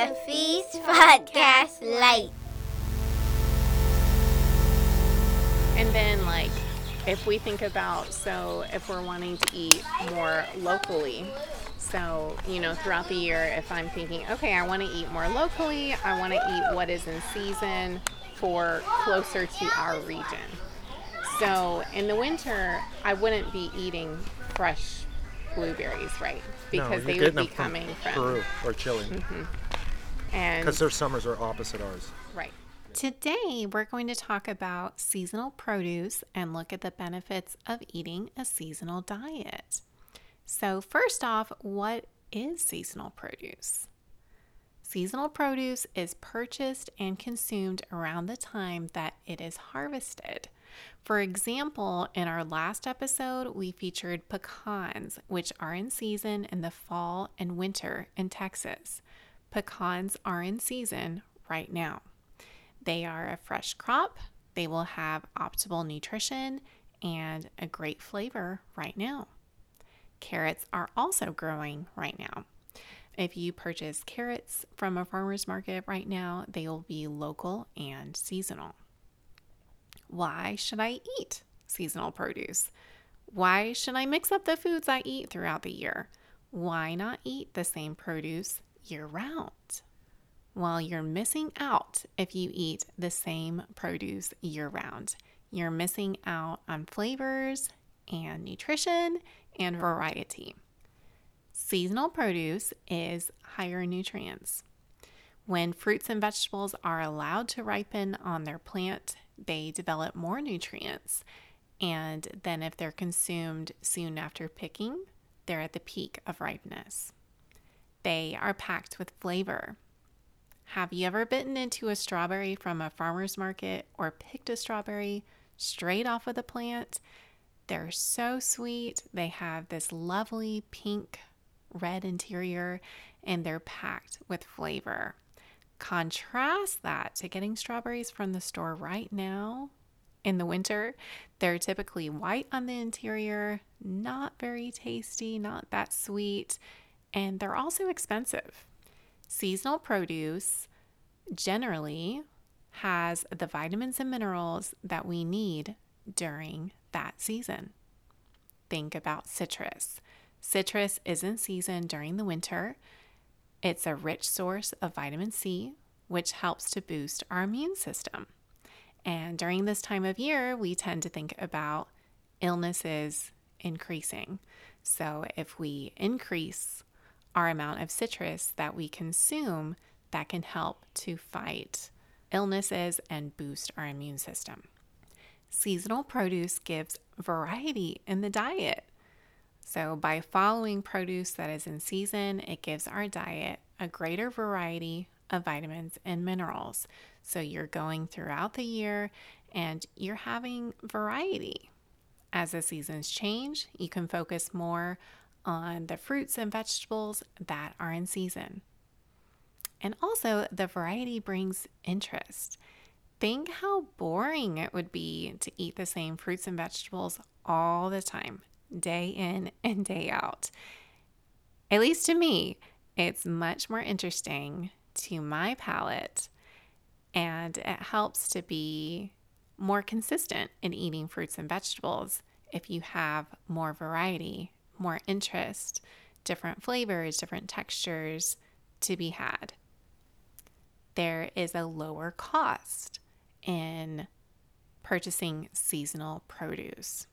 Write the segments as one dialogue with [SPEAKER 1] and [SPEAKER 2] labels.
[SPEAKER 1] the Feast Podcast Light.
[SPEAKER 2] And then, like, if we think about, so if we're wanting to eat more locally, so, you know, throughout the year, if I'm thinking, okay, I want to eat more locally, I want to eat what is in season for closer to our region. So, in the winter, I wouldn't be eating fresh blueberries, right? Because
[SPEAKER 3] no,
[SPEAKER 2] they would be
[SPEAKER 3] them from
[SPEAKER 2] coming from.
[SPEAKER 3] Peru or Chile mm-hmm.
[SPEAKER 2] And
[SPEAKER 3] because their summers are opposite ours.
[SPEAKER 2] Right. Today, we're going to talk about seasonal produce and look at the benefits of eating a seasonal diet. So, first off, what is seasonal produce? Seasonal produce is purchased and consumed around the time that it is harvested. For example, in our last episode, we featured pecans, which are in season in the fall and winter in Texas. Pecans are in season right now. They are a fresh crop, they will have optimal nutrition and a great flavor right now. Carrots are also growing right now. If you purchase carrots from a farmer's market right now, they will be local and seasonal. Why should I eat seasonal produce? Why should I mix up the foods I eat throughout the year? Why not eat the same produce year round? Well, you're missing out if you eat the same produce year round. You're missing out on flavors and nutrition and variety. Seasonal produce is higher in nutrients. When fruits and vegetables are allowed to ripen on their plant, they develop more nutrients. And then, if they're consumed soon after picking, they're at the peak of ripeness. They are packed with flavor. Have you ever bitten into a strawberry from a farmer's market or picked a strawberry straight off of the plant? They're so sweet. They have this lovely pink red interior and they're packed with flavor. Contrast that to getting strawberries from the store right now in the winter. They're typically white on the interior, not very tasty, not that sweet, and they're also expensive. Seasonal produce generally has the vitamins and minerals that we need during that season. Think about citrus. Citrus is in season during the winter. It's a rich source of vitamin C, which helps to boost our immune system. And during this time of year, we tend to think about illnesses increasing. So, if we increase our amount of citrus that we consume, that can help to fight illnesses and boost our immune system. Seasonal produce gives variety in the diet. So, by following produce that is in season, it gives our diet a greater variety of vitamins and minerals. So, you're going throughout the year and you're having variety. As the seasons change, you can focus more on the fruits and vegetables that are in season. And also, the variety brings interest. Think how boring it would be to eat the same fruits and vegetables all the time, day in and day out. At least to me, it's much more interesting to my palate and it helps to be more consistent in eating fruits and vegetables if you have more variety, more interest, different flavors, different textures to be had. There is a lower cost in purchasing seasonal produce.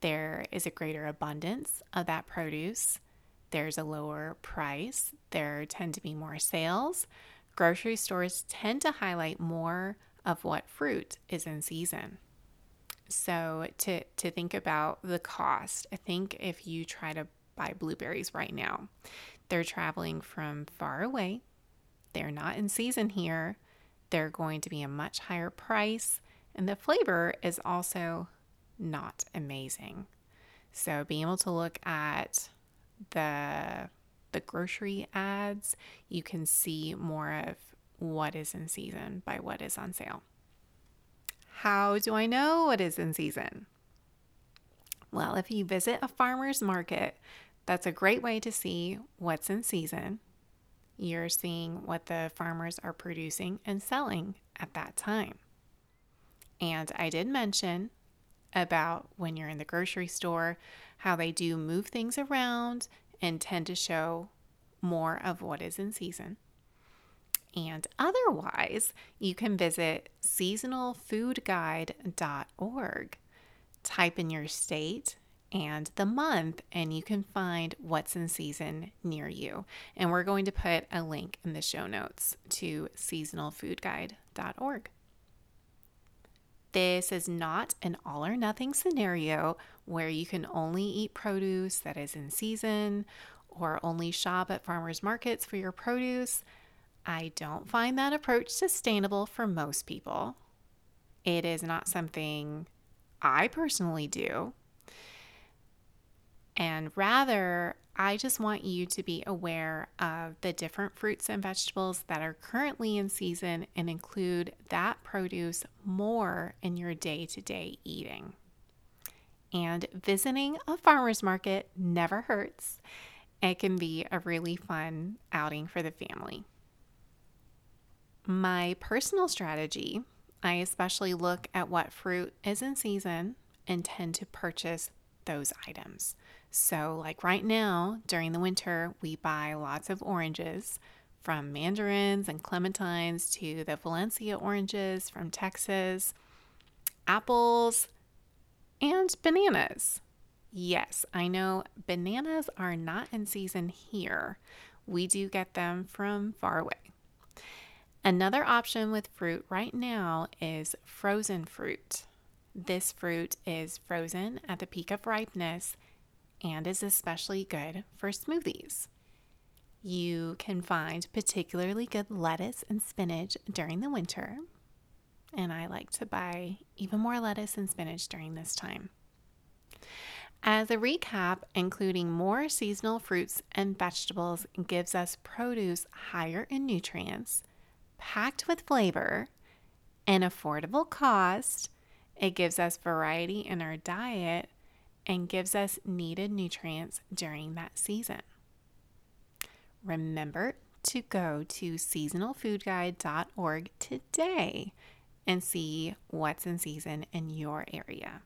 [SPEAKER 2] There is a greater abundance of that produce. There's a lower price. There tend to be more sales. Grocery stores tend to highlight more of what fruit is in season. So to to think about the cost, I think if you try to buy blueberries right now, they're traveling from far away. They're not in season here. They're going to be a much higher price, and the flavor is also not amazing. So being able to look at the the grocery ads, you can see more of what is in season by what is on sale. How do I know what is in season? Well, if you visit a farmer's market, that's a great way to see what's in season. you're seeing what the farmers are producing and selling at that time. And I did mention about when you're in the grocery store how they do move things around and tend to show more of what is in season. And otherwise, you can visit seasonalfoodguide.org. Type in your state and the month, and you can find what's in season near you. And we're going to put a link in the show notes to seasonalfoodguide.org. This is not an all or nothing scenario where you can only eat produce that is in season or only shop at farmers markets for your produce. I don't find that approach sustainable for most people. It is not something I personally do. And rather, I just want you to be aware of the different fruits and vegetables that are currently in season and include that produce more in your day to day eating. And visiting a farmer's market never hurts. It can be a really fun outing for the family. My personal strategy I especially look at what fruit is in season and tend to purchase those items. So, like right now during the winter, we buy lots of oranges from mandarins and clementines to the Valencia oranges from Texas, apples, and bananas. Yes, I know bananas are not in season here. We do get them from far away. Another option with fruit right now is frozen fruit. This fruit is frozen at the peak of ripeness and is especially good for smoothies. You can find particularly good lettuce and spinach during the winter, and I like to buy even more lettuce and spinach during this time. As a recap, including more seasonal fruits and vegetables gives us produce higher in nutrients, packed with flavor, and affordable cost. It gives us variety in our diet and gives us needed nutrients during that season. Remember to go to seasonalfoodguide.org today and see what's in season in your area.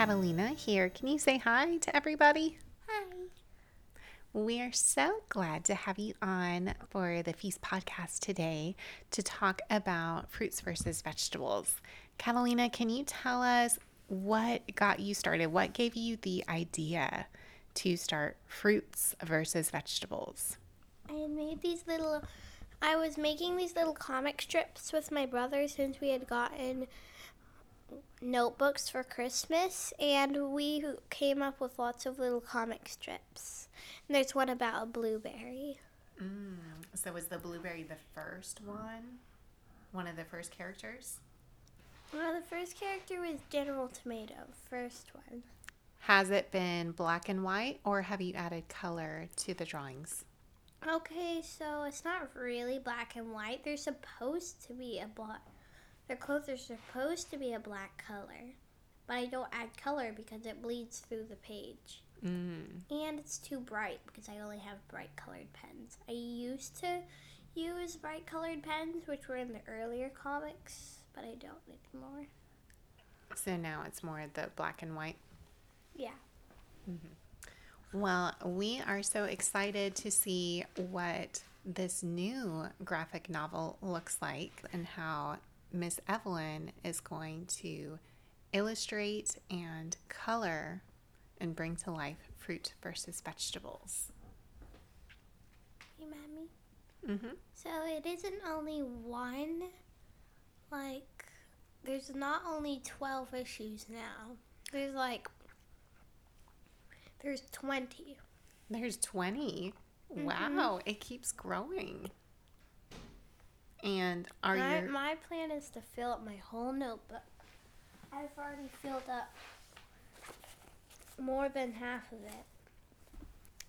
[SPEAKER 2] Catalina here. Can you say hi to everybody?
[SPEAKER 1] Hi.
[SPEAKER 2] We are so glad to have you on for the Feast podcast today to talk about fruits versus vegetables. Catalina, can you tell us what got you started? What gave you the idea to start fruits versus vegetables?
[SPEAKER 1] I made these little I was making these little comic strips with my brother since we had gotten notebooks for Christmas, and we came up with lots of little comic strips. And there's one about a blueberry.
[SPEAKER 2] Mm, so was the blueberry the first one? One of the first characters?
[SPEAKER 1] Well, the first character was General Tomato, first one.
[SPEAKER 2] Has it been black and white, or have you added color to the drawings?
[SPEAKER 1] Okay, so it's not really black and white. There's supposed to be a black their clothes are supposed to be a black color, but I don't add color because it bleeds through the page.
[SPEAKER 2] Mm.
[SPEAKER 1] And it's too bright because I only have bright colored pens. I used to use bright colored pens, which were in the earlier comics, but I don't anymore.
[SPEAKER 2] So now it's more the black and white?
[SPEAKER 1] Yeah.
[SPEAKER 2] Mm-hmm. Well, we are so excited to see what this new graphic novel looks like and how Miss Evelyn is going to illustrate and color and bring to life fruit versus vegetables.
[SPEAKER 1] Hey, Mommy.
[SPEAKER 2] Mm-hmm.
[SPEAKER 1] So it isn't only one, like, there's not only 12 issues now. There's like, there's 20.
[SPEAKER 2] There's 20. Mm-hmm. Wow, it keeps growing. And are
[SPEAKER 1] my,
[SPEAKER 2] you
[SPEAKER 1] my plan is to fill up my whole notebook. I've already filled up more than half of it.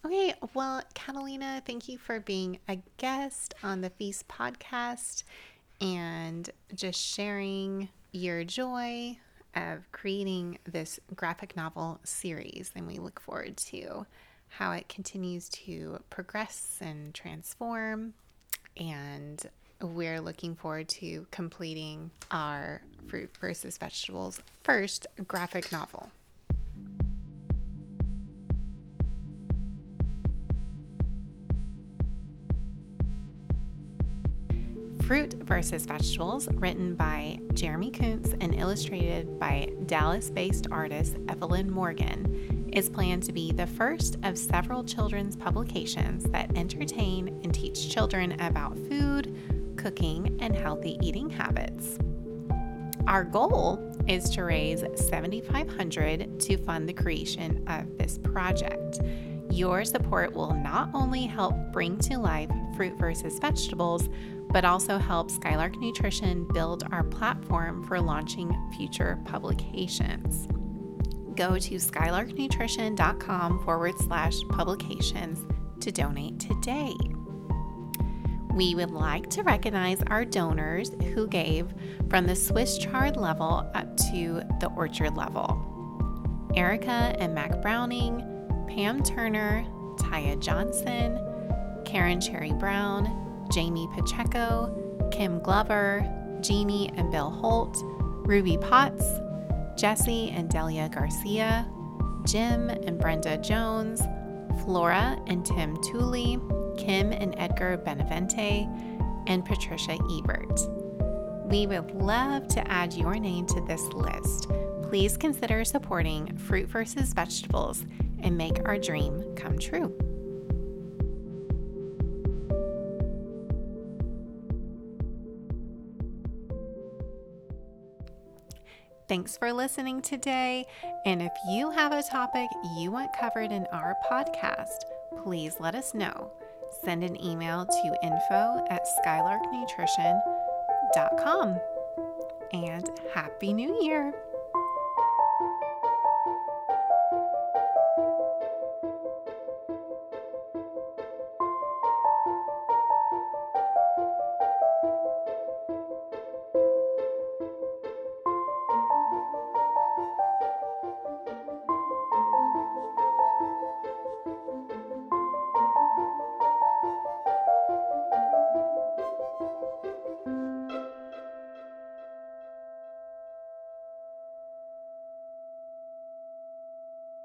[SPEAKER 2] Okay, well, Catalina, thank you for being a guest on the Feast podcast and just sharing your joy of creating this graphic novel series. And we look forward to how it continues to progress and transform. And we're looking forward to completing our fruit versus vegetables first graphic novel. Fruit versus Vegetables, written by Jeremy Kuntz and illustrated by Dallas based artist Evelyn Morgan, is planned to be the first of several children's publications that entertain and teach children about food, cooking, and healthy eating habits. Our goal is to raise 7,500 to fund the creation of this project. Your support will not only help bring to life fruit versus vegetables, but also help Skylark Nutrition build our platform for launching future publications. Go to skylarknutrition.com forward slash publications to donate today. We would like to recognize our donors who gave from the Swiss chard level up to the orchard level. Erica and Mac Browning, Pam Turner, Taya Johnson, Karen Cherry Brown, Jamie Pacheco, Kim Glover, Jeannie and Bill Holt, Ruby Potts, Jesse and Delia Garcia, Jim and Brenda Jones, Flora and Tim Tooley, Kim and Edgar Benevente, and Patricia Ebert. We would love to add your name to this list. Please consider supporting Fruit versus Vegetables and make our dream come true. Thanks for listening today. And if you have a topic you want covered in our podcast, please let us know. Send an email to info at skylarknutrition.com. And Happy New Year!